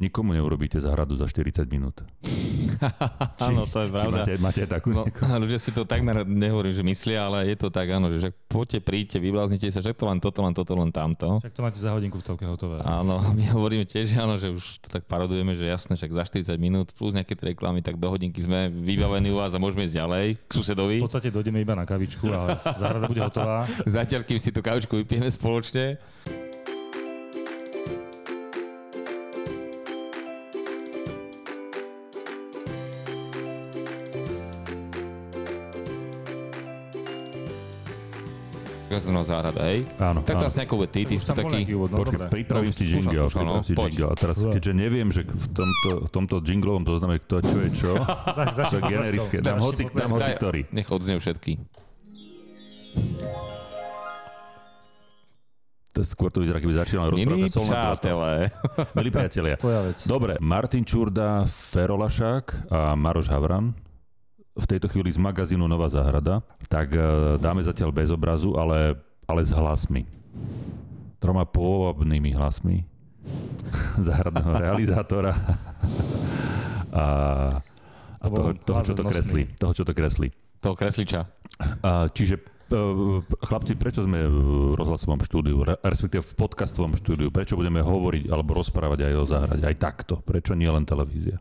Nikomu neurobíte záhradu za 40 minút. áno, to je pravda. Máte, máte takú no, ľudia si to takmer nehovorím, že myslia, ale je to tak, áno, že, že poďte, príďte, vybláznite sa, že to len toto, len toto, len tamto. Však to máte za hodinku v telke hotové. Áno, my hovoríme tiež, áno, že už to tak parodujeme, že jasné, však za 40 minút plus nejaké tie reklamy, tak do hodinky sme vybavení u vás a môžeme ísť ďalej k susedovi. V podstate dojdeme iba na kavičku, ale záhrada bude hotová. Zatiaľ, kým si tú kavičku vypijeme spoločne. Gazdrovná záhrada, hej? Áno, Tak to áno. asi nejako ty, ty si to taký... No, dobre. pripravím No, si jingle, pripravím no, si jingle. A teraz, keďže neviem, že v tomto, v tomto jinglovom zozname kto čo je čo, to generické. Dám hoci, dám hoci ktorý. Nech odznejú všetky. To skôr to vyzerá, keby začínal Milí rozprávať zlato. přátelé. Milí priatelia. Dobre, Martin Čurda, Ferolašák a Maroš Havran v tejto chvíli z magazínu Nová záhrada, tak e, dáme zatiaľ bez obrazu, ale, ale s hlasmi. Troma pôvabnými hlasmi záhradného realizátora a, a toho, toho, čo to kreslí. Toho, čo to kreslí. Toho kresliča. A, čiže e, chlapci, prečo sme v rozhlasovom štúdiu, re- respektíve v podcastovom štúdiu, prečo budeme hovoriť alebo rozprávať aj o záhrade, aj takto? Prečo nie len televízia?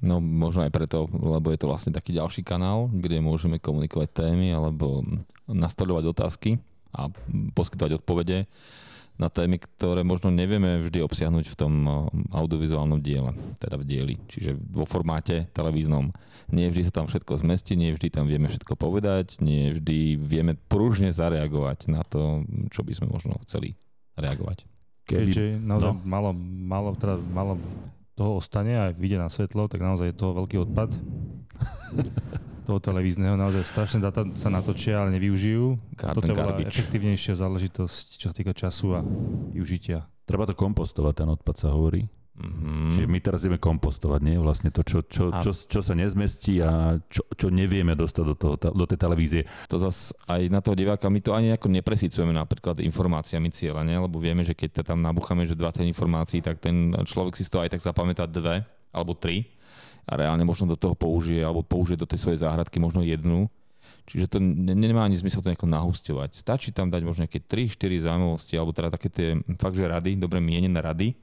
No možno aj preto, lebo je to vlastne taký ďalší kanál, kde môžeme komunikovať témy alebo nastavľovať otázky a poskytovať odpovede na témy, ktoré možno nevieme vždy obsiahnuť v tom eh, audiovizuálnom diele, teda v dieli, čiže vo formáte televíznom. Nie vždy sa tam všetko zmestí, nie vždy tam vieme všetko povedať, nie vždy vieme pružne zareagovať na to, čo by sme možno chceli reagovať. Keďže naozaj no. malo, malo, teda malo toho ostane a vyjde na svetlo, tak naozaj je toho veľký odpad toho televízneho. Naozaj strašné dáta sa natočia, ale nevyužijú. Carbon Toto je garbage. efektívnejšia záležitosť, čo sa týka času a využitia. Treba to kompostovať, ten odpad sa hovorí. Mm-hmm. Čiže my teraz ideme kompostovať, nie? Vlastne to, čo, čo, A- čo, čo sa nezmestí a čo, čo nevieme dostať do, toho, do tej televízie. to zase aj na toho diváka, my to ani ako nepresicujeme napríklad informáciami cieľane, lebo vieme, že keď to tam nabucháme, že 20 informácií, tak ten človek si z toho aj tak zapamätá dve alebo tri a reálne možno do toho použije alebo použije do tej svojej záhradky možno jednu. Čiže to ne- nemá ani zmysel to nejako nahusťovať. Stačí tam dať možno nejaké 3-4 zaujímavosti alebo teda také tie fakt, že rady, dobre mienené rady,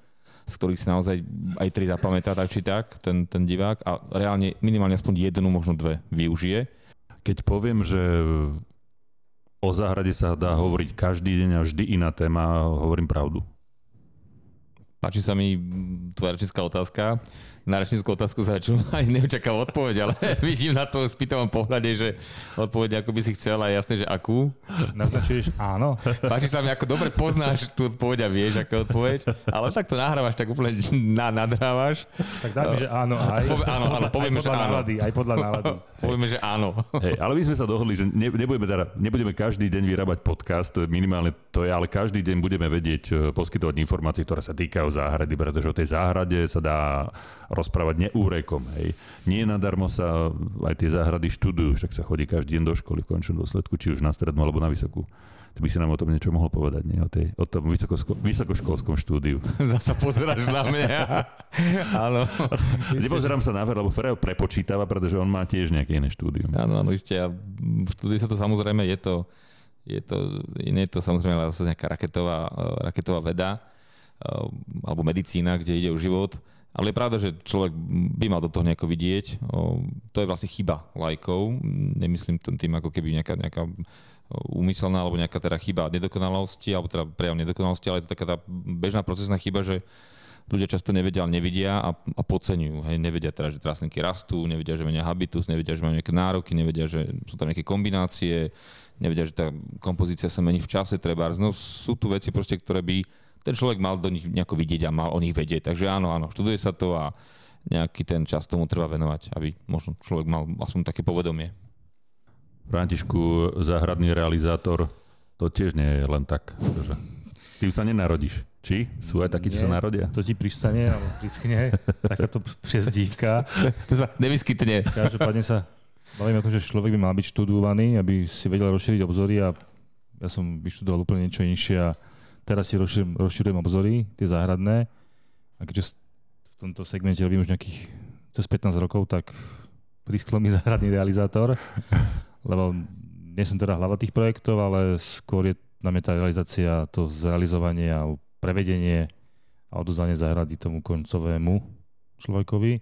z ktorých si naozaj aj tri zapamätá tak či tak ten, ten divák a reálne minimálne aspoň jednu, možno dve využije. Keď poviem, že o záhrade sa dá hovoriť každý deň a vždy iná téma, hovorím pravdu. Páči sa mi tvoja rečnická otázka. Na rečnickú otázku sa čo aj neočakávam odpoveď, ale vidím na to spýtavom pohľade, že odpoveď ako by si chcel a je jasné, že akú. Naznačuješ áno. Páči sa mi, ako dobre poznáš tú odpoveď a vieš, aká odpoveď, ale tak to nahrávaš, tak úplne na, nadrávaš. Tak daj mi, že áno aj. Pove, áno, áno, povieme, aj že áno. nálady, aj podľa nálady. Povieme, že áno. Hej, ale my sme sa dohodli, že ne, nebudeme, teda, nebudeme každý deň vyrábať podcast, to je minimálne to je, ale každý deň budeme vedieť e, poskytovať informácie, ktoré sa týkajú záhrady, pretože o tej záhrade sa dá rozprávať neúrekom. Hej. Nie nadarmo sa aj tie záhrady študujú, však sa chodí každý deň do školy v končnom dôsledku, či už na strednú alebo na vysokú. Ty by si nám o tom niečo mohol povedať, nie? O, tej, o tom vysokosko, vysokoškolskom štúdiu. Zasa pozeráš na mňa. áno. Nepozerám sa na Fer, lebo Fereo prepočítava, pretože on má tiež nejaké iné štúdium. Áno, áno, isté. A v štúdiu sa to samozrejme, je to, je to, iné je to samozrejme zase nejaká raketová, raketová veda alebo medicína, kde ide o život. Ale je pravda, že človek by mal do toho nejako vidieť. To je vlastne chyba lajkov. Nemyslím tým ako keby nejaká, nejaká úmyselná alebo nejaká teda chyba nedokonalosti, alebo teda prejav nedokonalosti, ale je to taká tá bežná procesná chyba, že ľudia často nevedia, ale nevidia a, a podceňujú. Hej. Nevedia teda, že trásniky rastú, nevedia, že menia habitus, nevedia, že majú nejaké nároky, nevedia, že sú tam nejaké kombinácie, nevedia, že tá kompozícia sa mení v čase, treba. No, sú tu veci proste, ktoré by ten človek mal do nich nejako vidieť a mal o nich vedieť. Takže áno, áno, študuje sa to a nejaký ten čas tomu treba venovať, aby možno človek mal aspoň také povedomie. Františku, záhradný realizátor, to tiež nie je len tak. Pretože ty už sa nenarodíš. Či? Sú aj takí, čo sa narodia? To ti pristane, alebo priskne, takáto přezdívka. To sa nevyskytne. Každopádne sa bavíme o tom, že človek by mal byť študovaný, aby si vedel rozšíriť obzory a ja som vyštudoval úplne niečo inšie a teraz si rozširujem, rozširujem obzory, tie záhradné. A keďže tomto segmente robím už nejakých cez 15 rokov, tak prisklo mi záhradný realizátor, lebo nie som teda hlava tých projektov, ale skôr je na mňa tá realizácia, to zrealizovanie a prevedenie a odozdanie záhrady tomu koncovému človekovi.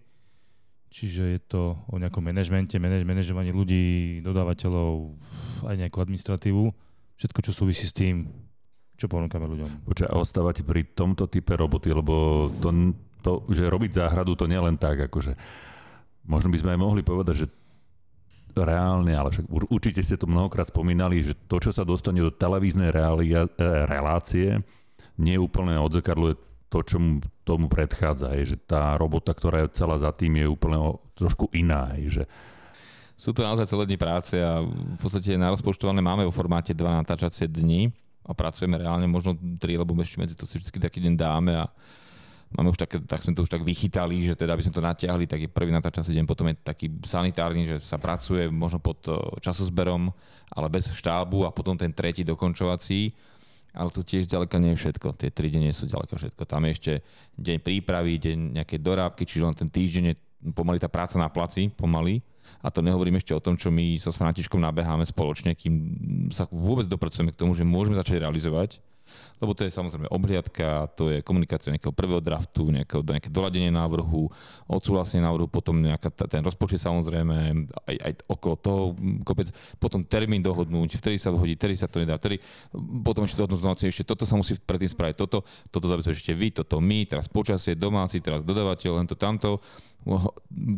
Čiže je to o nejakom manažmente, manažovaní ľudí, dodávateľov, aj nejakú administratívu. Všetko, čo súvisí s tým, čo ponúkame ľuďom. Počkaj, a ostávate pri tomto type roboty, lebo to, to, že robiť záhradu, to nie len tak, akože možno by sme aj mohli povedať, že reálne, ale však určite ste to mnohokrát spomínali, že to, čo sa dostane do televíznej reália, e, relácie, nie úplne odzrkadluje to, čo mu tomu predchádza. Je, že tá robota, ktorá je celá za tým, je úplne trošku iná. Je, že sú to naozaj celé dni práce a v podstate na rozpočtované máme vo formáte dva natáčacie dni a pracujeme reálne možno tri, lebo ešte medzi to si vždy taký deň dáme a máme už také, tak sme to už tak vychytali, že teda aby sme to natiahli, tak je prvý natáčací deň, potom je taký sanitárny, že sa pracuje možno pod eh, časozberom, ale bez štábu a potom ten tretí dokončovací. Ale to tiež ďaleka nie je všetko. Tie tri dni sú ďaleka všetko. Tam je ešte deň prípravy, deň nejaké dorábky, čiže len ten týždeň je pomaly tá práca na placi, pomaly a to nehovorím ešte o tom, čo my so Františkom nabeháme spoločne, kým sa vôbec dopracujeme k tomu, že môžeme začať realizovať lebo to je samozrejme obhliadka, to je komunikácia nejakého prvého draftu, nejakého, nejaké doladenie návrhu, odsúhlasenie návrhu, potom nejaká, ten rozpočet samozrejme, aj, aj okolo toho kopec, potom termín dohodnúť, vtedy sa hodí, vtedy sa to nedá, vtedy potom ešte dohodnúť znova, ešte toto sa musí predtým spraviť, toto, toto zabezpečíte vy, toto my, teraz počasie, domáci, teraz dodavateľ, len to tamto,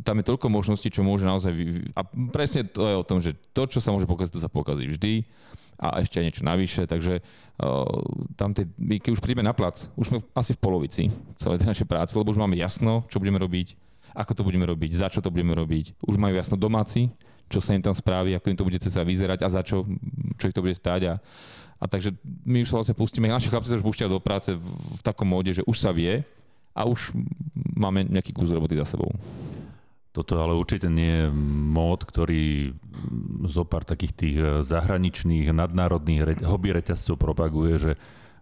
tam je toľko možností, čo môže naozaj... A presne to je o tom, že to, čo sa môže pokaziť, to sa pokazí vždy a ešte niečo navyše, takže uh, tam tie, my keď už prídeme na plac, už sme asi v polovici celej našej práce, lebo už máme jasno, čo budeme robiť, ako to budeme robiť, za čo to budeme robiť. Už majú jasno domáci, čo sa im tam spraví, ako im to bude cca vyzerať a za čo, čo ich to bude stáť. A, a takže my už sa vlastne pustíme, naši chlapci sa už púšťajú do práce v, v takom móde, že už sa vie a už máme nejaký kus roboty za sebou. Toto ale určite nie je mód, ktorý zo pár takých tých e, zahraničných, nadnárodných hobby reťazcov propaguje, že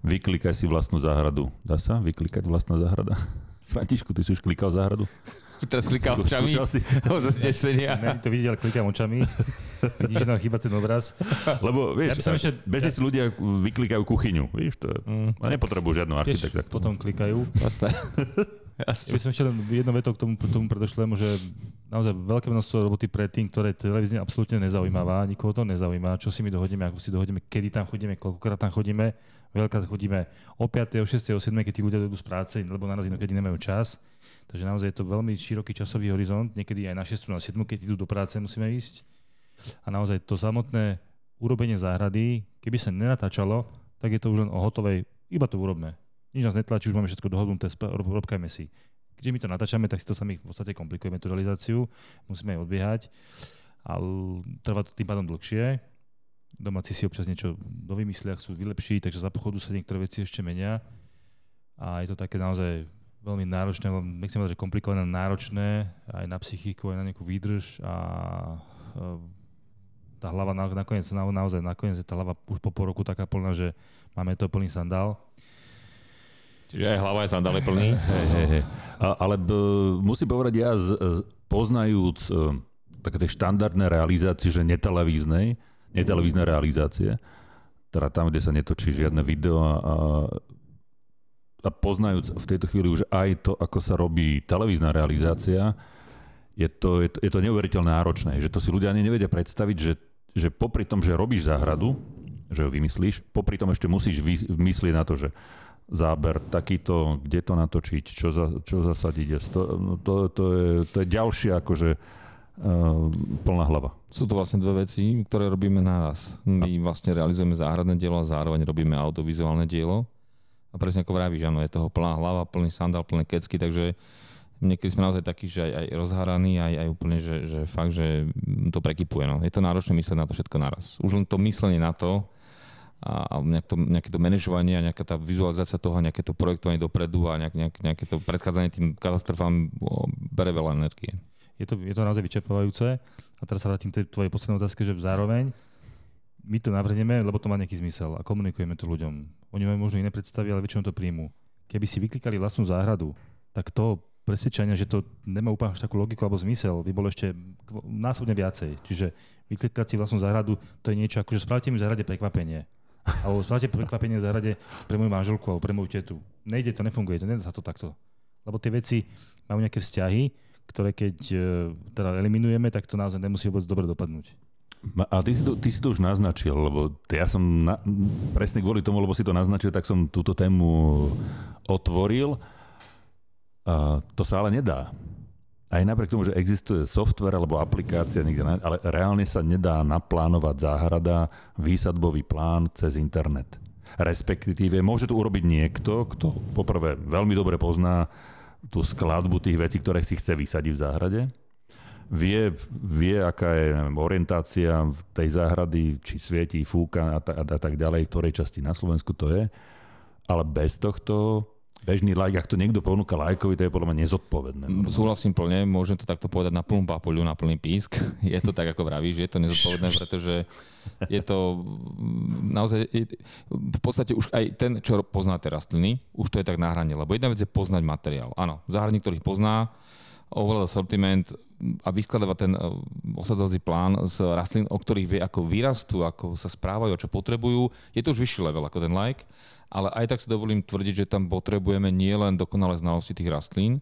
vyklikaj si vlastnú záhradu. Dá sa vyklikať vlastná záhrada? Františku, ty si už klikal záhradu? Teraz klikám očami. si? Od zdesenia. Ne, to vidíte, ale klikám očami. Vidíš, nám chýba ten obraz. Lebo vieš, Ja ja ešte- bežne si ľudia vyklikajú kuchyňu. Víš, to je, Mm. a nepotrebujú žiadnu architekta. potom klikajú. Jasné. Ja som ešte len jedno veto k tomu, tomu predošlému, že naozaj veľké množstvo roboty predtým, ktoré televízne absolútne nezaujímavá, nikoho to nezaujíma, čo si my dohodíme, ako si dohodíme, kedy tam chodíme, koľkokrát tam chodíme. Veľká chodíme o 5., o 6., o 7., keď tí ľudia dojdú z práce, lebo naraz inokedy nemajú čas. Takže naozaj je to veľmi široký časový horizont, niekedy aj na 6. na 7., keď idú do práce, musíme ísť. A naozaj to samotné urobenie záhrady, keby sa nenatáčalo, tak je to už len o hotovej, iba to urobme. Nič nás netlačí, už máme všetko dohodnuté, robkajme si. Keďže my to natáčame, tak si to sami v podstate komplikujeme tú realizáciu, musíme aj odbiehať, ale trvá to tým pádom dlhšie. Domáci si občas niečo dovymyslia, chcú vylepšiť, takže za pochodu sa niektoré veci ešte menia. A je to také naozaj veľmi náročné, nechcem povedať, že komplikované, náročné aj na psychiku, aj na nejakú výdrž a e, tá hlava na, nakoniec, na, naozaj nakoniec je tá hlava už po pol roku taká plná, že máme to plný sandál. Čiže aj hlava je sandále plný. Ale b, musím povedať, ja z, z, poznajúc e, také tie štandardné realizácie, že netelevíznej, netelevízne realizácie, teda tam, kde sa netočí žiadne video a, a, a poznajúc v tejto chvíli už aj to, ako sa robí televízna realizácia, je to, je to, je to neuveriteľne náročné, že to si ľudia ani nevedia predstaviť, že, že popri tom, že robíš záhradu, že ho vymyslíš, popri tom ešte musíš vy- myslieť na to, že záber takýto, kde to natočiť, čo, za, čo zasadiť. sto- no to, to, je, to je ďalšie akože uh, plná hlava. Sú to vlastne dve veci, ktoré robíme naraz. My vlastne realizujeme záhradné dielo a zároveň robíme audiovizuálne dielo. A presne ako vravíš, áno, je toho plná hlava, plný sandál, plné kecky, takže niekedy sme naozaj takí, že aj, aj rozháraní, aj, aj úplne, že, že fakt, že to prekypuje. No. Je to náročné myslieť na to všetko naraz. Už len to myslenie na to a, a nejak to, nejaké to manažovanie a nejaká tá vizualizácia toho, nejaké to projektovanie dopredu a nejak, nejak, nejaké to predchádzanie tým katastrofám bere veľa energie. Je to, je to naozaj vyčerpávajúce. A teraz sa vrátim k tej tvojej poslednej otázke, že zároveň my to navrhneme, lebo to má nejaký zmysel a komunikujeme to ľuďom. Oni majú možno iné predstavy, ale väčšinou to príjmu. Keby si vyklikali vlastnú záhradu, tak to presvedčenia, že to nemá úplne až takú logiku alebo zmysel, by bolo ešte násobne viacej. Čiže vyklikať si vlastnú záhradu, to je niečo ako, že spravte mi v záhrade prekvapenie. Alebo spravte prekvapenie v záhrade pre moju manželku alebo pre moju tetu. Nejde to, nefunguje to, nedá sa to takto. Lebo tie veci majú nejaké vzťahy, ktoré keď e, teda eliminujeme, tak to naozaj nemusí vôbec dobre dopadnúť. A ty si, to, ty si to už naznačil, lebo ja som na, presne kvôli tomu, lebo si to naznačil, tak som túto tému otvoril. A to sa ale nedá. Aj napriek tomu, že existuje software alebo aplikácia niekde, ale reálne sa nedá naplánovať záhrada, výsadbový plán cez internet. Respektíve môže to urobiť niekto, kto poprvé veľmi dobre pozná tú skladbu tých vecí, ktoré si chce vysadiť v záhrade vie, vie aká je neviem, orientácia tej záhrady, či svieti, fúka a, ta, a tak ďalej, v ktorej časti na Slovensku to je. Ale bez tohto bežný like, ak to niekto ponúka lajkovi, to je podľa mňa nezodpovedné. Mm, súhlasím plne, môžem to takto povedať na plnú papuľu, na plný písk. Je to tak, ako vravíš, je to nezodpovedné, pretože je to mm, naozaj, v podstate už aj ten, čo pozná tie rastliny, už to je tak na hrane, lebo jedna vec je poznať materiál. Áno, záhradník, ktorý pozná, ovláda sortiment a vyskladávať ten eh, osadzovací plán z rastlín, o ktorých vie, ako vyrastú, ako sa správajú, čo potrebujú. Je to už vyšší level ako ten like, ale aj tak si dovolím tvrdiť, že tam potrebujeme nielen dokonalé znalosti tých rastlín,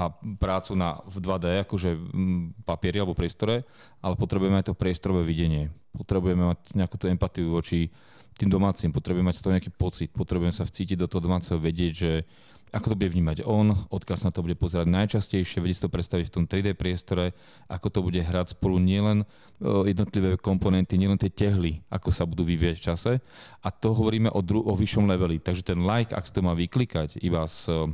a prácu na, v 2D, akože mm, papieri alebo priestore, ale potrebujeme aj to priestorové videnie. Potrebujeme mať nejakú tú empatiu voči tým domácim, potrebujeme mať z toho nejaký pocit, potrebujeme sa vcítiť do toho domáceho, vedieť, že ako to bude vnímať on, odkaz na to bude pozerať najčastejšie, vedieť si to predstaviť v tom 3D priestore, ako to bude hrať spolu nielen jednotlivé komponenty, nielen tie tehly, ako sa budú vyvieť v čase. A to hovoríme o, dru- o vyššom leveli. Takže ten like, ak si to má vyklikať iba z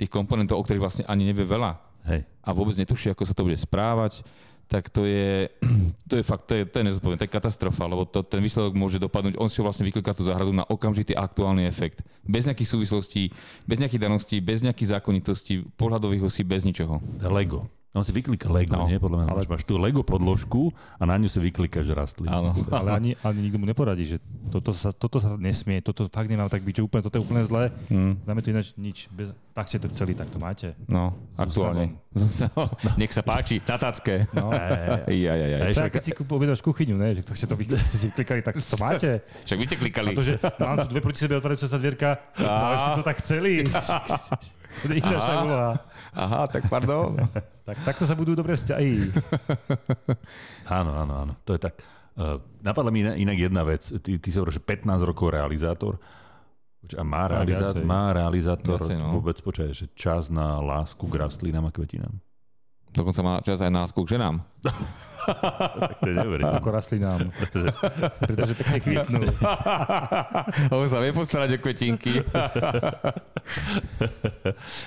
tých komponentov, o ktorých vlastne ani nevie veľa Hej. a vôbec netuší, ako sa to bude správať, tak to je, to je fakt, to je, to je nezodpovedné, to je katastrofa, lebo to, ten výsledok môže dopadnúť, on si ho vlastne vykliká tú záhradu na okamžitý aktuálny efekt. Bez nejakých súvislostí, bez nejakých daností, bez nejakých zákonitostí, pohľadových osí, bez ničoho. Lego. On si vyklika Lego, no, nie? Podľa mňa. Ale... Máš tú Lego podložku a na ňu si vyklikaš rastliny. Áno. ale ani, ani nikto mu neporadí, že toto sa, toto sa nesmie, toto fakt nemá tak byť, že úplne, toto je úplne zlé. Hmm. Dáme to ináč nič. Bez, tak ste to chceli, tak to máte. No, aktuálne. No, nech sa páči, na tacke. No. ja, ja, ja. Tak, keď si objednáš kuchyňu, ne? že to ste to vy, ste si klikali, tak to máte. Však vy ste klikali. A to, že mám tu dve proti sebe otvárajúce sa dvierka, no, ste to tak chceli. To je iná úloha. Aha, tak pardon. tak takto sa budú dobré vzťahy. áno, áno, áno. To je tak. Uh, napadla mi inak jedna vec. Ty, ty si hovoríš, že 15 rokov realizátor. A má, realizá- má realizátor viacej, no. vôbec, počkaj, že čas na lásku k rastlinám a kvetinám? Dokonca má čas aj na lásku k ženám. tak to je neuveriteľné. Ako rastlinám. Pretože pekne kvitnú. On sa vie postarať o kvetinky.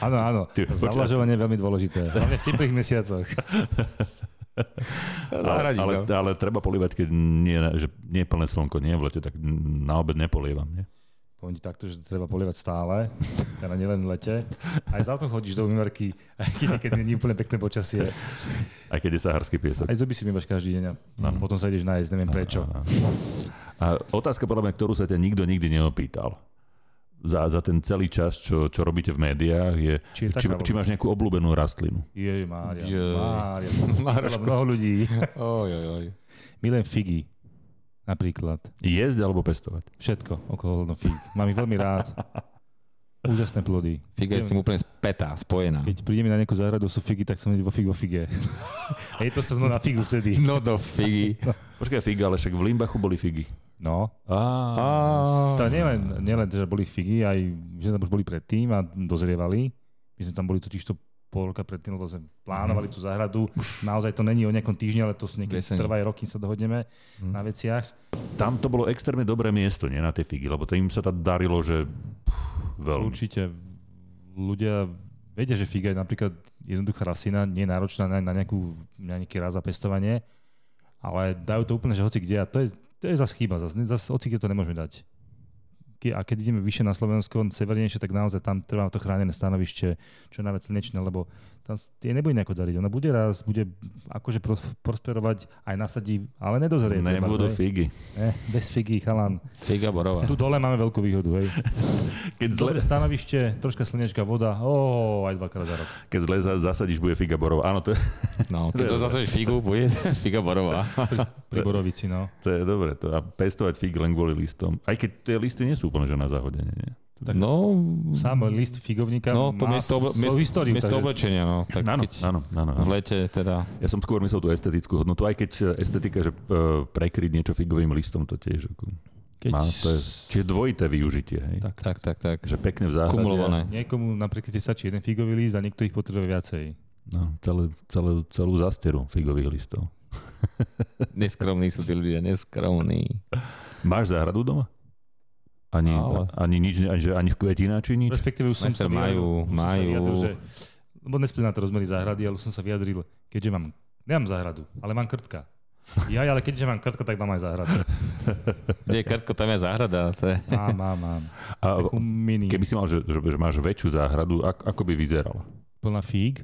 áno, áno. Zavlažovanie je veľmi dôležité. Hlavne v teplých mesiacoch. ale, ale, ale, treba polívať, keď nie, že nie je plné slnko, nie je v lete, tak na obed nepolievam. Nie? Poviem ti takto, že treba polievať stále, teda nielen v lete. Aj za to chodíš do umývarky, aj keď, keď nie je úplne pekné počasie. Aj keď je saharský piesok. Aj zuby si myvaš každý deň a ano. potom sa ideš nájsť, neviem ano, prečo. Ano. A otázka podľa mňa, ktorú sa ťa nikto nikdy neopýtal za, za ten celý čas, čo, čo robíte v médiách, je, či, je či, či máš nejakú obľúbenú rastlinu. Je, Mária. Je. Mária. Mnoho ľudí. Oj, oj, oj. Milujem figy. Napríklad. Jesť alebo pestovať? Všetko okolo fig. Mám ich veľmi rád. Úžasné plody. Figa je s tým úplne spätá, spojená. Keď prídeme na nejakú záhradu, sú figy, tak som vo fig vo fige. A je to som na figu vtedy. No do figy. Počkaj, figa, ale však v Limbachu boli figy. No. Ah. To nielen, nielen, že boli figy, aj že tam už boli predtým a dozrievali. My sme tam boli totiž to pol roka predtým, lebo sme plánovali mm-hmm. tú záhradu. Naozaj to není o nejakom týždni, ale to sú niekedy trvá roky, sa dohodneme mm. na veciach. Tam to bolo extrémne dobré miesto, nie na tie figy, lebo to im sa tam darilo, že veľmi. Určite ľudia vedia, že figa je napríklad jednoduchá rasina, nie je náročná na, na, nejakú, na nejaký raz zapestovanie, ale dajú to úplne, že hoci kde a to je, to je zase chyba, zase, zase hoci kde to nemôžeme dať ke- a keď ideme vyššie na Slovensko, severnejšie, tak naozaj tam trvá to chránené stanovište, čo je najviac slnečné, lebo tam tie nebude nejako dariť. Ona bude raz, bude akože pros- prosperovať, aj nasadí, ale nedozerie. treba, Nebudú hej. figy. Eh, bez figy, chalan. Figa borová. Tu dole máme veľkú výhodu, hej. Keď zle, Dobre stanovište, troška slnečka, voda, ó, aj dvakrát za rok. keď zle za- zasadíš, bude figa borová. Áno, to je, No, keď to zase figu, bude figa borová. Pri Borovici, no. to je dobre. To, a pestovať fig len kvôli listom. Aj keď tie listy nie sú úplne že na zahodenie. Nie? No, Sám list figovníka no to má miesto, oble- miesto, históriu. miesto takže- oblečenia, no. Tak Áno, keď áno, áno, v áno. lete teda... Ja som skôr myslel tú estetickú hodnotu, aj keď estetika, že e, prekryť niečo figovým listom, to tiež ako, Keď má, to je, čiže dvojité využitie, hej. Tak, tak, tak, tak. Že pekne v záhrade. Kumulované. Niekomu napríklad stačí jeden figový list a niekto ich potrebuje viacej. No, celé, celé, celú zasteru figových listov. Neskromní sú tí ľudia, neskromní. Máš záhradu doma? Ani, Ale. ani nič, ani, že ani v kvetináči nič? Respektíve už som Majster, sa vyjadril, majú- už som sa majú. vyjadril, že, lebo nespili na to rozmery záhrady, ale už som sa vyjadril, keďže mám, nemám záhradu, ale mám krtka. Ja, ale keďže mám krtka, tak mám aj záhradu. Kde je krtko, tam je záhrada. To je... Mám, mám, mám. A Takú mini, keby si mal, že, že, že máš väčšiu záhradu, ak, ako by vyzerala? plná fíg.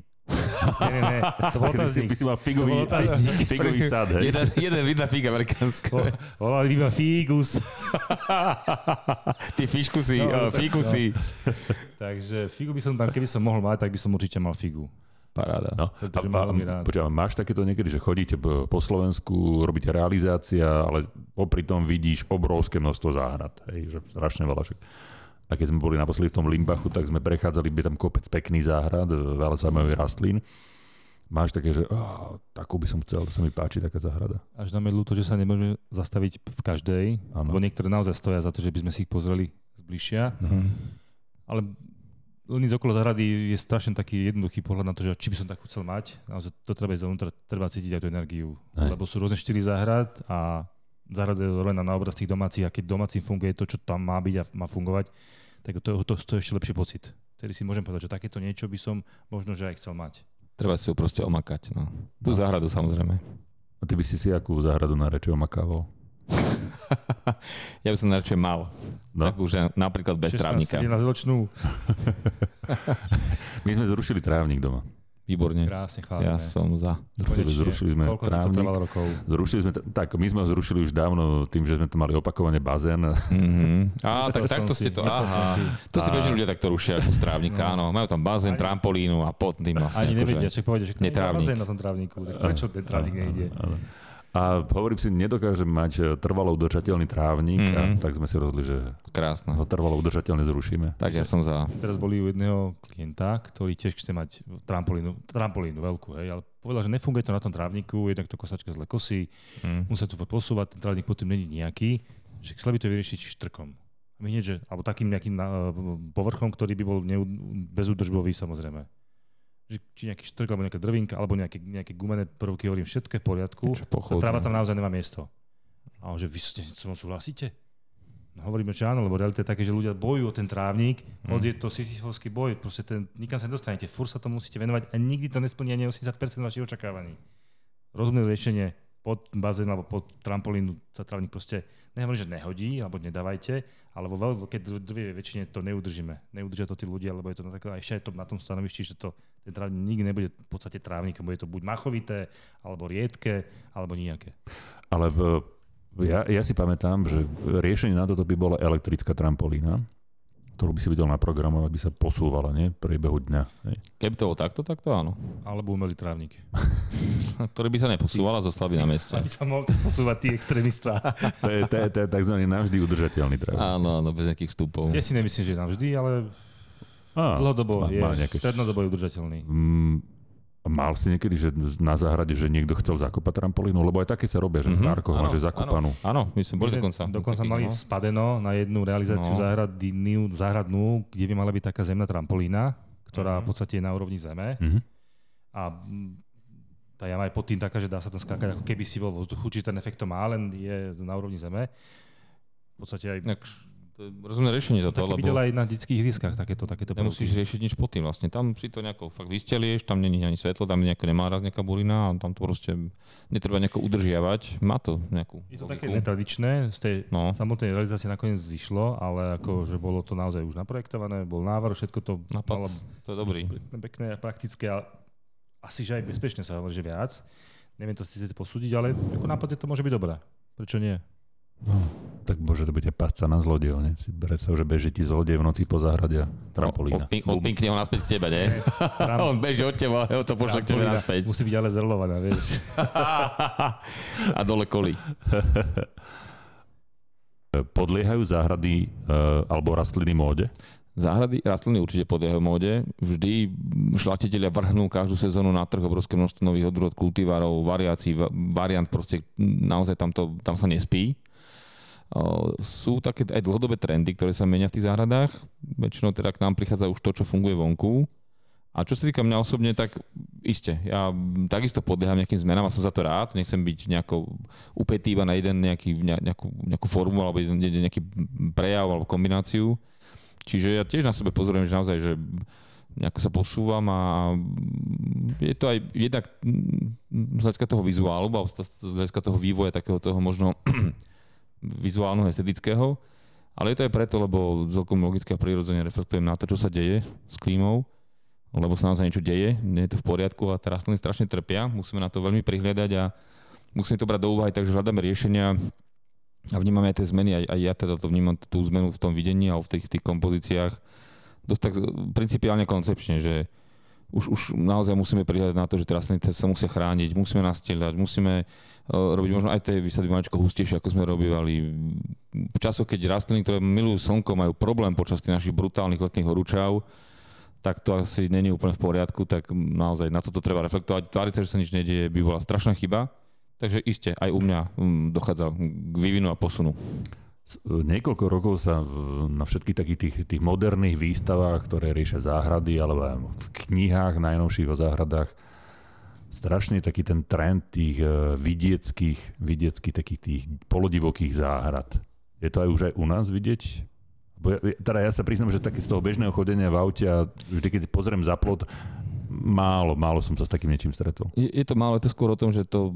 nie, nie, nie, to bol otáznik. by si mal figový, figový sad, hej? Jeden, jeden vidná figa amerikánska. Vol- Volali ma Figus. Ty fiškusy, No, no, no, tak- fikusy. Takže figu by som tam, keby som mohol mať, tak by som určite mal figu. Paráda. No, a, a, počúvaj, máš takéto niekedy, že chodíte po po Slovensku, robíte realizácia, ale popri tom vidíš obrovské množstvo záhrad. Hej, že strašne veľa. Však. A keď sme boli naposledy v tom Limbachu, tak sme prechádzali, by tam kopec pekný záhrad, veľa zaujímavých rastlín. Máš také, že oh, takú by som chcel, to sa mi páči taká záhrada. Až nám je ľúto, že sa nemôžeme zastaviť v každej, Áno. lebo niektoré naozaj stoja za to, že by sme si ich pozreli zbližšia. Mhm. Ale len ísť okolo zahrady je strašne taký jednoduchý pohľad na to, že či by som takú chcel mať. Naozaj to treba ísť zavnútra, treba cítiť aj tú energiu. Hej. Lebo sú rôzne štyri záhrad a záhrada je len na obraz tých domácich a keď domácim funguje to, čo tam má byť a má fungovať, tak to, to, to je ešte lepší pocit. Tedy si môžem povedať, že takéto niečo by som možno, že aj chcel mať. Treba si ju proste omakať. No. Tú No. záhradu samozrejme. A ty by si si akú záhradu na reči omakával? Ja by som radšej mal. No, Takú, že napríklad bez trávnika. 17 ročnú. my sme zrušili trávnik doma. Výborne. Krásne chválime. Ja som za. Zrušili, Konečne. zrušili sme Koľko to trávnik. trvalo rokov? Zrušili sme, tak my sme ho zrušili už dávno tým, že sme tam mali opakovane bazén. Mm-hmm. Á, tak takto si, ste to. Aha. si. To si bežní ľudia takto rušia ako strávnika, áno. Majú tam bazén, trampolínu a pod tým vlastne. Ani akože- nevedia, však povedia, že to je bazén na tom trávniku, tak prečo ten trávnik nejde? A hovorím si, nedokážem mať e, trvalo udržateľný trávnik, Mhm. a tak sme si rozhodli, že Krásne. ho trvalo udržateľne zrušíme. Tak ja som za. Teraz boli u jedného klienta, ktorý tiež chce mať trampolínu, trampolínu veľkú, hej, ale povedal, že nefunguje to na tom trávniku, jednak to kosačka zle kosí, Mm. musia to posúvať, ten trávnik potom není nejaký, že chcel by to vyriešiť štrkom. Hneď, že, alebo takým nejakým na, povrchom, ktorý by bol bezúdržbový samozrejme. Že, či nejaký štrk, alebo nejaká drvinka, alebo nejaké, nejaké gumené prvky, hovorím, všetko je v poriadku. Tráva tam naozaj nemá miesto. A on, že vy ste so mnou súhlasíte? No hovoríme, že áno, lebo realita je také, že ľudia bojujú o ten trávnik, mm. je to sisyfovský boj, proste ten, nikam sa nedostanete, fur sa to musíte venovať a nikdy to nesplní ani 80% vašich očakávaní. Rozumné riešenie pod bazén alebo pod trampolínu sa trávnik proste, nehovorím, že nehodí, alebo nedávajte, ale vo veľkej drvivej väčšine to neudržíme. Neudržia to tí ľudia, lebo je to na, také, a ešte je to na tom stanovišti, že to, ten trávnik nikdy nebude v podstate trávnikom, bude to buď machovité, alebo riedke, alebo nejaké. Ale v, ja, ja si pamätám, že riešenie na toto by bola elektrická trampolína, ktorú by si vedel naprogramovať, by sa posúvala, nie? V priebehu dňa. Hej. Keby to bolo takto, tak to áno. Alebo umelý trávnik. Ktorý by sa neposúval a zostal by na mieste. Aby sa mohol posúvať tí extrémista. To je, to je, to je tzv. navždy udržateľný trávnik. Áno, áno, bez nejakých vstupov. Ja si nemyslím, že navždy, ale Á, dlhodobo má- je, má nejaké- strednodobo je udržateľný. Mm, mal si niekedy, že na záhrade, že niekto chcel zakopať trampolínu? Lebo aj také sa robia, že v Mhm, parkoch že zakopanú. Áno, my sme boli dokonca. Dokonca mali no. spadeno na jednu realizáciu No. záhradnú, záhradnú, kde by mala byť taká zemná trampolína, ktorá Mhm. v podstate je na úrovni zeme. Mhm. A tá jama je pod tým taká, že dá sa tam skákať, ako keby si bol vo vzduchu, či ten efekt to má, len je na úrovni zeme. V podstate aj Tak to je rozumné riešenie toto, Taký lebo videl aj na detských ihriskách takéto, takéto nemusíš riešiť nič pod tým vlastne. Tam si to nejako fakt vystelieš, tam není ani svetlo, tam nejako nemá raz nejaká burina a tam to proste netreba nejako udržiavať. Má to nejakú Je to také logiku. netradičné, z tej No. samotnej realizácie nakoniec zišlo, ale ako, že bolo to naozaj už naprojektované, bol návrh, všetko to Napad, malo to je dobrý. pekné, a praktické, ale asi, že aj bezpečne sa hovorí, že viac. Neviem to síce posúdiť, ale ako nápad to môže byť dobré. Prečo nie? No, tak môže to byť aj pasca na zlodejov, ne? Si predstav, že beží ti zlodej v noci po záhrade a trampolína. Od, od, odpinkne ho naspäť k tebe? Tram- On beží od teba, ho to pošle k tebe naspäť. Musí byť ale zrlovaná, vieš. a dole koli. Podliehajú záhrady e, alebo rastliny móde? Záhrady, rastliny určite podliehajú móde. Vždy šľachiteľia vrhnú každú sezónu na trh obrovské množstvo nových odrôd, kultivárov, variácií, va- variant, proste naozaj tam, to, tam sa nespí. Sú také aj dlhodobé trendy, ktoré sa menia v tých záhradách. Väčšinou teda k nám prichádza už to, čo funguje vonku. A čo sa týka mňa osobne, tak iste. Ja takisto podlieham nejakým zmenám a som za to rád. Nechcem byť nejako upetý iba na jeden nejaký, ne- nejakú, nejakú formu alebo nejaký prejav alebo kombináciu. Čiže ja tiež na sebe pozorujem, že naozaj, že nejako sa posúvam a je to aj jednak z hľadiska toho vizuálu, alebo z hľadiska toho vývoja takého toho možno vizuálneho, estetického, ale je to aj preto, lebo celkom logicky a prirodzene reflektujem na to, čo sa deje s klímou, lebo sa naozaj niečo deje, nie je to v poriadku a tie rastliny strašne trpia, musíme na to veľmi prihľadať a musíme to brať do úvahy, takže hľadáme riešenia a vnímame aj tie zmeny, aj, aj ja teda to vnímam tú zmenu v tom videní alebo v tých, tých kompozíciách dosť tak principiálne koncepčne, že už, už naozaj musíme prihľadať na to, že rastliny sa musia chrániť, musíme nastieľať, musíme uh, robiť možno aj tie výsady maličko hustejšie, ako sme robívali. V časoch, keď rastliny, ktoré milujú slnko, majú problém počas tých našich brutálnych letných horúčav, tak to asi není úplne v poriadku, tak naozaj na toto treba reflektovať. Tváriť sa, že sa nič nedieje, by bola strašná chyba. Takže iste, aj u mňa mm, dochádza k vývinu a posunu. S- Niekoľko rokov sa v- na všetkých takých tých, tých moderných výstavách, ktoré riešia záhrady, alebo v knihách najnovších o záhradách, strašne taký ten trend tých eh, vidieckých, vidieckých takých tých polodivokých záhrad. Je to aj už aj u nás vidieť? Bo ja, teda ja sa priznám, že také z toho bežného chodenia v aute a vždy, keď pozriem za plot, málo, málo som sa s takým niečím stretol. Je, je to málo, je to skôr o tom, že to,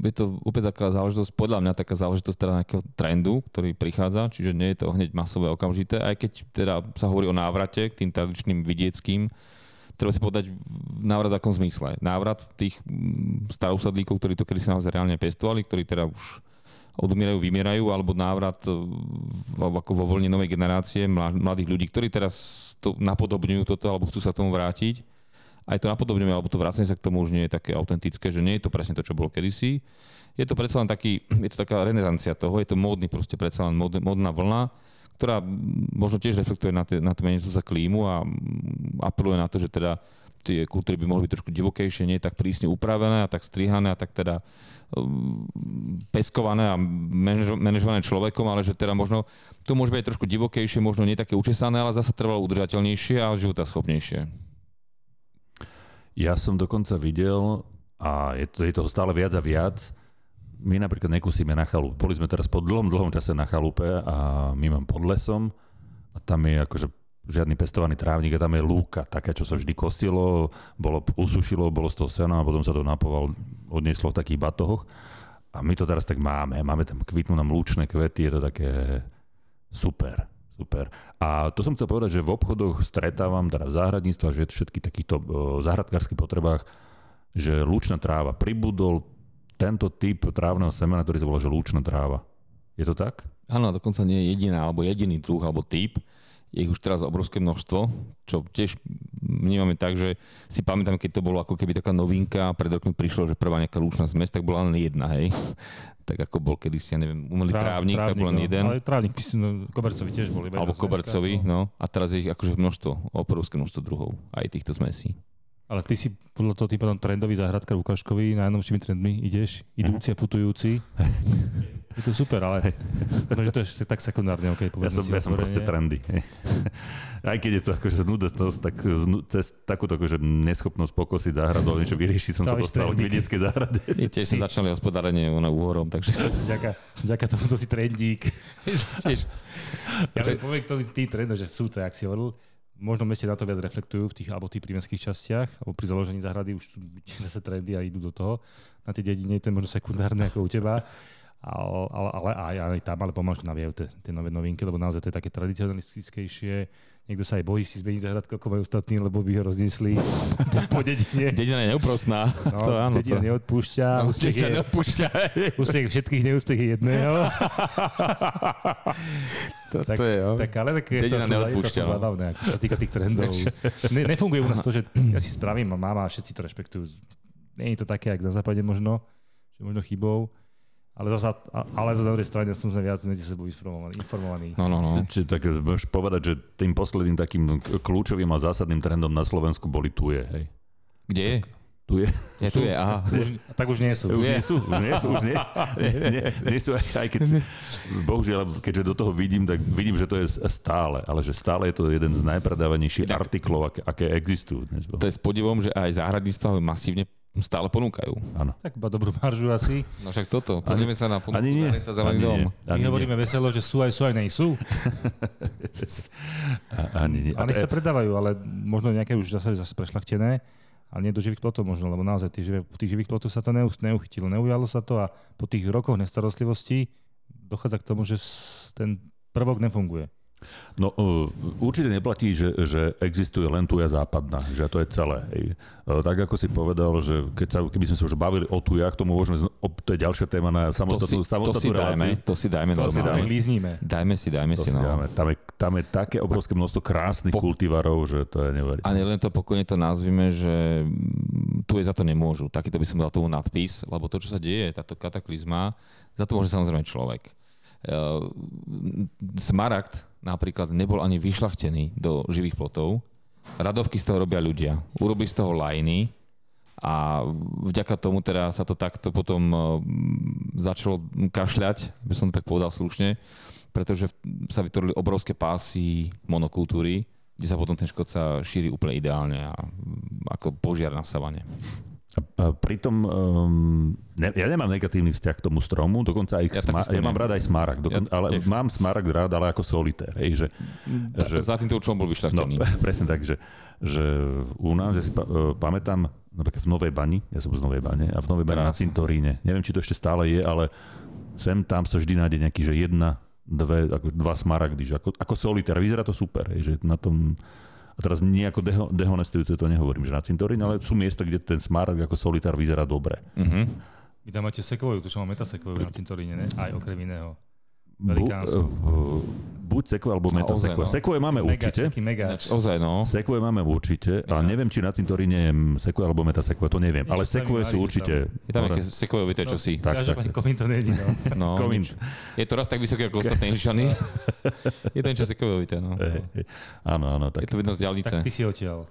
je to opäť taká záležitosť, podľa mňa taká záležitosť teda nejakého trendu, ktorý prichádza, čiže nie je to hneď masové okamžité, aj keď teda sa hovorí o návrate k tým tradičným vidieckým, treba si povedať návrat v akom zmysle. Návrat tých mm, starousadlíkov, ktorí to kedysi naozaj reálne pestovali, ktorí teda už odumierajú, vymierajú, alebo návrat e, ako vo voľne novej generácie mla- mladých ľudí, ktorí teraz to napodobňujú toto, alebo chcú sa tomu vrátiť aj to napodobňujeme, alebo to vracanie sa k tomu už nie je také autentické, že nie je to presne to, čo bolo kedysi. Je to predsa len taký, je to taká renesancia toho, je to módny proste predsa len mód, módna vlna, ktorá možno tiež reflektuje na, tie, na tú meniacu sa klímu a apeluje na to, že teda tie kultúry by mohli byť trošku divokejšie, nie tak prísne upravené a tak strihané a tak teda um, peskované a manažo- manažované človekom, ale že teda možno to môže byť trošku divokejšie, možno nie také učesané, ale zase trvalo udržateľnejšie a životaschopnejšie. Ja som dokonca videl, a je, to, je toho stále viac a viac, my napríklad nekúsime na chalupe. Boli sme teraz po dlhom, dlhom čase na chalupe a my mám pod lesom a tam je akože žiadny pestovaný trávnik a tam je lúka, také, čo sa vždy kosilo, bolo, usušilo, bolo z toho sena a potom sa to napoval, odnieslo v takých batohoch. A my to teraz tak máme. Máme tam kvitnú nám lúčne kvety, je to také super. Super. A to som chcel povedať, že v obchodoch stretávam, teda v záhradníctve, že všetky takýchto o, záhradkárskych potrebách, že lúčna tráva. Pribudol tento typ trávneho semena, ktorý sa volá, že lúčna tráva. Je to tak? Áno, dokonca nie je jediná, alebo jediný druh, alebo typ. Je ich už teraz obrovské množstvo, čo tiež vnímame tak, že si pamätám, keď to bolo ako keby taká novinka, pred rokmi prišlo, že prvá nejaká lúčna zmes, tak bola len jedna, hej. tak ako bol kedysi, ja neviem, umelý trávnik, tak bol len no. jeden. Ale trávnik, no, kobercovi tiež bol. iba Alebo kobercovi, no. no. A teraz je ich akože množstvo, obrovské množstvo druhov, aj týchto zmesí. Ale ty si podľa toho tým pádom trendový záhradkár ukážkový, najnovšími trendmi ideš, idúci a putujúci. Je to super, ale no, že to je tak sekundárne, okay, Ja som, ja som proste trendy. Aj keď je to akože znudosť, tak znu, cez takúto akože neschopnosť pokosiť záhradu, ale niečo vyriešiť, som sa dostal k vidieckej záhrade. My tiež sme začali hospodárenie na úhorom, takže Ďaká, ďaká tomuto si trendík. Ja len poviem k tomu tým trendom, že sú to, jak si hovoril, možno meste na to viac reflektujú v tých, alebo tých prímeských častiach, alebo pri založení záhrady už sú zase trendy a idú do toho. Na tej dedine je to možno sekundárne ako u teba, ale, ale, ale aj, aj tam, ale pomaly navíjajú tie, nové novinky, lebo naozaj to je také tradicionalistickejšie. Niekto sa aj bojí si zmeniť záhradku, ako majú ostatní, lebo by ho rozniesli po dedine. Dedina je neúprostná. No, to áno. dedina to. neodpúšťa, No, úspech, je, neodpúšťa. úspech všetkých, neúspech je jedného. to, tak, to je, jo. tak ale tak je to, Dedina to, neodpúšťa, to no. zábavné, ako sa týka tých trendov. Ne, nefunguje u nás to, že ja si spravím a máma a všetci to rešpektujú. Nie je to také, ako na západe možno, že možno chybou. Ale zasa, a- ale za druhej strane som sme viac medzi sebou informovaní. No, no, no. Čiže tak môžeš povedať, že tým posledným takým kľúčovým a zásadným trendom na Slovensku boli tuje, hej. Kde je? Tu je. Ja tu je, aha. Už, tak už nie sú. Už nie sú, už nie sú, už nie, nie, nie, nie sú aj, aj keď, bohužiaľ, keďže do toho vidím, tak vidím, že to je stále, ale že stále je to jeden z najpredávanejších Tak- artiklov, aké, aké existujú dnes. To je s podivom, že aj záhradníctva masívne stále ponúkajú. Áno. Tak iba dobrú maržu asi. No však toto, pozrieme sa na ponuku Ani nie. záhradníctva Zelený Ani dom. nie. My hovoríme veselo, že sú aj sú, aj nejsú. Ani nie. A sa predávajú, ale možno nejaké už zase, zase prešlachtené, ale nie do živých plotov možno, lebo naozaj živé, v tých živých plotoch sa to neuchytilo. Neujalo sa to a po tých rokoch nestarostlivosti dochádza k tomu, že ten prvok nefunguje. No uh, určite neplatí, že, že existuje len tuja západná, že to je celé. Hej. Uh, Tak ako si povedal, že keď sa, keby sme sa už bavili o tujach, tomu môžeme, to je ďalšia téma na To si, samostatnú, to si samostatnú dajme, to si dajme To si dáme. Lízníme. Dajme si, dajme To si, si no. dáme. Tam, je, tam je také obrovské množstvo krásnych Po- kultivarov, že to je neuveriteľné. A nielen to pokojne to nazvime, že tu je za to nemôžu. Takýto by som dal tomu nadpis, lebo to, čo sa deje, táto kataklizma, za to môže samozrejme človek. Uh, Smaragd napríklad nebol ani vyšľachtený do živých plotov. Radovky z toho robia ľudia. Urobí z toho lajny a vďaka tomu teda sa to takto potom uh, začalo kašľať, by som to tak povedal slušne, pretože sa vytvorili obrovské pásy monokultúry, kde sa potom ten škod šíri úplne ideálne a ako požiar na savane. A, pritom um, ne, ja nemám negatívny vzťah k tomu stromu, dokonca aj Ja sma- ja mám rád aj smaragd, dokon- Ja ale tiež. mám smaragd rád, ale ako solitér. Hej, že, Ta, že, Za týmto účelom bol no, vyšľachtený. presne tak, že, že u nás, ja si pa, uh, pamätám, napríklad v Novej Bani, ja som z Novej Bane, a v Novej Bani na Krásne. cintoríne, neviem, či to ešte stále je, ale sem tam sa vždy nájde nejaký, že jedna, dve, ako dva smaragdy, že ako, ako solitér, vyzerá to super, hej, že na tom, a teraz nejako deho, dehonestujúce to nehovorím, že na cintoríne, ale sú miesta, kde ten smaragd ako solitár vyzerá dobre. Uh-huh. Vy tam máte sekvoju, tu čo mám metasekvoju na cintoríne, ne? Aj okrem iného. Bu, Velikánsko. uh, buď sekvo alebo A meta ozaj, sekvo. no. Sekvoje máme Mega, určite. taký ozaj, no. Sekvoje máme určite, a neviem, či na cintoríne je sekvo alebo meta sekvo, to neviem. Ale sekvoje sú určite... Je tam nejaké sekvojovité No, čosi. Tak, Každopádne tak. komín to není, no. No. Je to raz tak vysoké ako ostatné inšany. je to niečo sekvojovité, no. Áno, áno, Je tak. to vidno z diálnice. Tak ty si odtiaľ.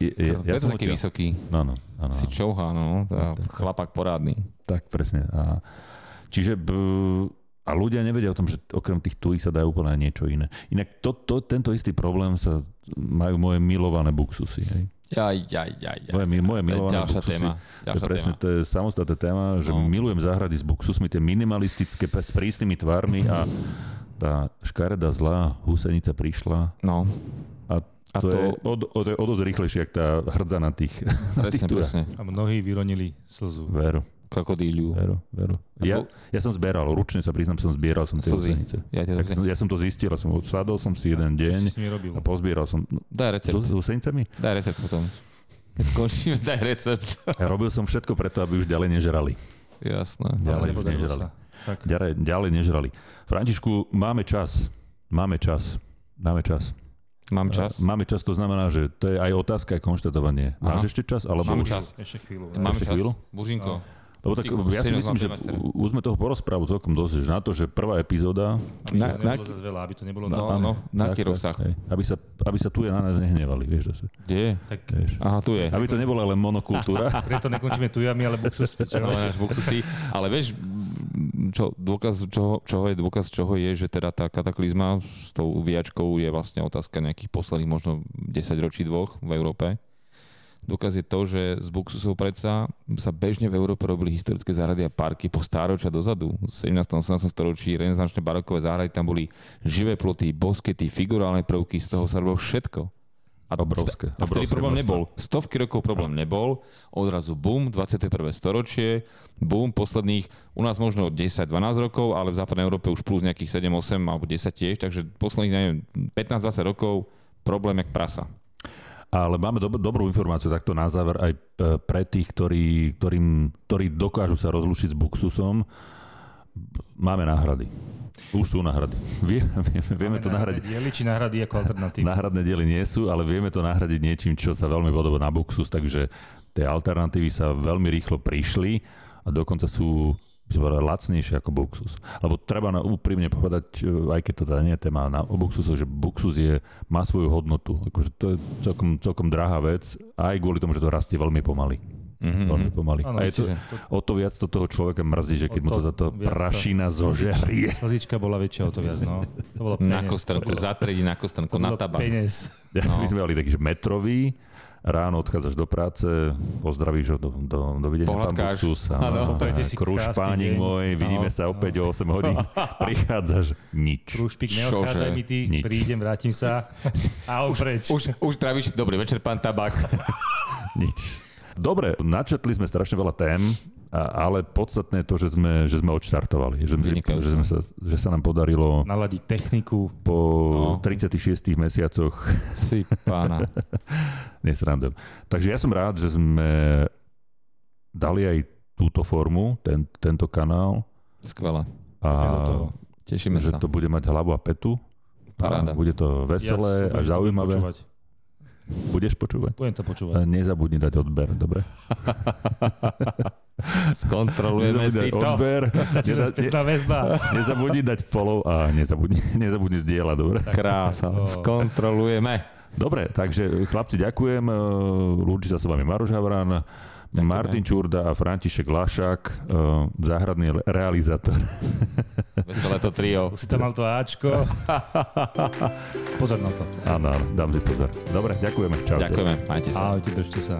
Je, je, Ja ja to som taký vysoký. No, no, áno, Si čouha, no. Tá Chlapak porádny. Tak, presne. A, čiže b, a ľudia nevedia o tom, že okrem tých tují sa dá úplne niečo iné. Inak to, to, tento istý problém sa majú moje milované buxusy. Hej. Jaj, jaj, jaj, jaj. Moje, moje milované ďalšia buxusy. téma. To je Ďalšia presne, téma. to je samostatná téma, že No. milujem záhrady s buxusmi, tie minimalistické, s prísnymi tvármi a tá škaredá zlá husenica prišla No, a A to, to- Je, o, o, to je o dosť rýchlejšie, jak tá hrdza na tých, na tých presne, turách. presne. A mnohí vyronili slzu. Veru, Krokodíliu. veru, veru. Ja, ja som zberal, ručne sa priznám, som zbieral som tie husenice. Ja Ja to som, ja som to zistil, ja som sadol som si jeden Čo deň a pozbieral som no, Daj recept. s, s husenicami. Daj recept potom. Keď skončíme, daj recept. A robil som všetko preto, aby už ďalej nežrali. Jasné. Ďalej Ale už nežrali. Tak. Ďalej, ďalej nežrali. Františku, máme čas. Máme čas. Máme čas. Mám čas? Máme čas, to znamená, že to je aj otázka, aj konštatovanie. Aha. Máš ešte čas? Alebo Mám už- čas. Ešte chvíľu. Máme ešte čas? chvíľu? Bužinko. Lebo tak ja si myslím, že už sme toho porozprávali celkom dosť, že na to, že prvá epizóda, Aby Na- to na- nebolo zase veľa, aby to nebolo No, na... áno, na tak, aký rozsah? aby, sa, aby sa tu je na nás nehnevali, vieš, zase, Kde je? Tak vieš. Aha, tu je. Aby to nebola len monokultúra. preto nekončíme tujami, ale buxus, čo? No, buxusy. Ale vieš, čo, dôkaz, čoho, čoho je dôkaz čoho je, že teda tá kataklizma s tou uvíjačkou je vlastne otázka nejakých posledných možno 10 ročí dvoch v Európe. Dôkaz je to, že z Buxusov predsa sa bežne v Európe robili historické záhrady a parky po stáročia dozadu. V 17. 18. storočí renesančné barokové záhrady, tam boli živé ploty, boskety, figurálne prvky, z toho sa robilo všetko. A obrovské. A vtedy obrovské problém množstvo. nebol. Stovky rokov problém nebol. Odrazu boom, 21. storočie, boom, posledných, u nás možno 10-12 rokov, ale v západnej Európe už plus nejakých 7-8 alebo 10 tiež, takže posledných, neviem, 15-20 rokov problém jak prasa. Ale máme dob- dobrú informáciu takto na záver aj e, pre tých, ktorí, ktorým, ktorí dokážu sa rozlúčiť s Buxusom. Máme náhrady. Už sú náhrady. Vie, vieme, vieme to nahradiť. Diely či náhrady ako alternatíva? Náhradné diely nie sú, ale vieme to nahradiť niečím, čo sa veľmi podobá na Buxus, takže tie alternatívy sa veľmi rýchlo prišli a dokonca sú by som povedal, lacnejšie ako Buxus. Lebo treba na, úprimne povedať, e, aj keď to teda nie je téma na, Buxusu, že Buxus je, má svoju hodnotu. Akože to je celkom, celkom drahá vec, aj kvôli tomu, že to rastie veľmi pomaly. Mm-hmm. Veľmi pomaly. Áno, a je to, že- o to viac to toho človeka mrzí, že keď mu to to táto prašina zožerie. Slzička bola väčšia o to viac, no. To bolo Na peniaz. kostrnku, zatrediť na kostrnku, To na tabak. peniaz. No. My sme mali taký, že metrový, ráno odchádzaš do práce, pozdravíš ho, do, do, dovidenia pán Pohľadkáš. Buxus, Áno. krásny pánik môj, vidíme No, sa no. opäť o 8 hodín, prichádzaš, nič. Čože? neodchádzaj mi ty, Nič. prídem, vrátim sa a už, preč. Už, už travíš, dobrý večer, pán tabak. Nič. Dobre, načetli sme strašne veľa tém, a, ale podstatné je to, že sme, že sme odštartovali. Že, Vynikajúce. že, sme sa, že sa nám podarilo Naladiť techniku. po No. 36 mesiacoch Si pána. Nesrandujem. Takže ja som rád, že sme dali aj túto formu, ten, tento kanál Skvelé. a. Tešíme že sa. to bude mať hlavu a petu. Paráda. A bude to veselé Ja a zaujímavé. počúvať. Budeš počúvať? Budem to počúvať. nezabudni dať odber, dobre? Skontrolujeme si to. odber, Čiže neda- spätná väzba. nezabudni dať follow a nezabudni, nezabudni zdieľať, dobre? Krása. O. Skontrolujeme. Dobre, takže chlapci, ďakujem. E, Lúči sa s vami Maroš Havran, Ďakujeme. Martin Čurda a František Lašák, e, záhradný realizátor. Veselé to trio. Si tam mal to Ačko. Pozor na to. Áno, áno, dám si pozor. Dobre, ďakujeme. Čaute. Ďakujeme. Majte sa. Ahojte, držte sa.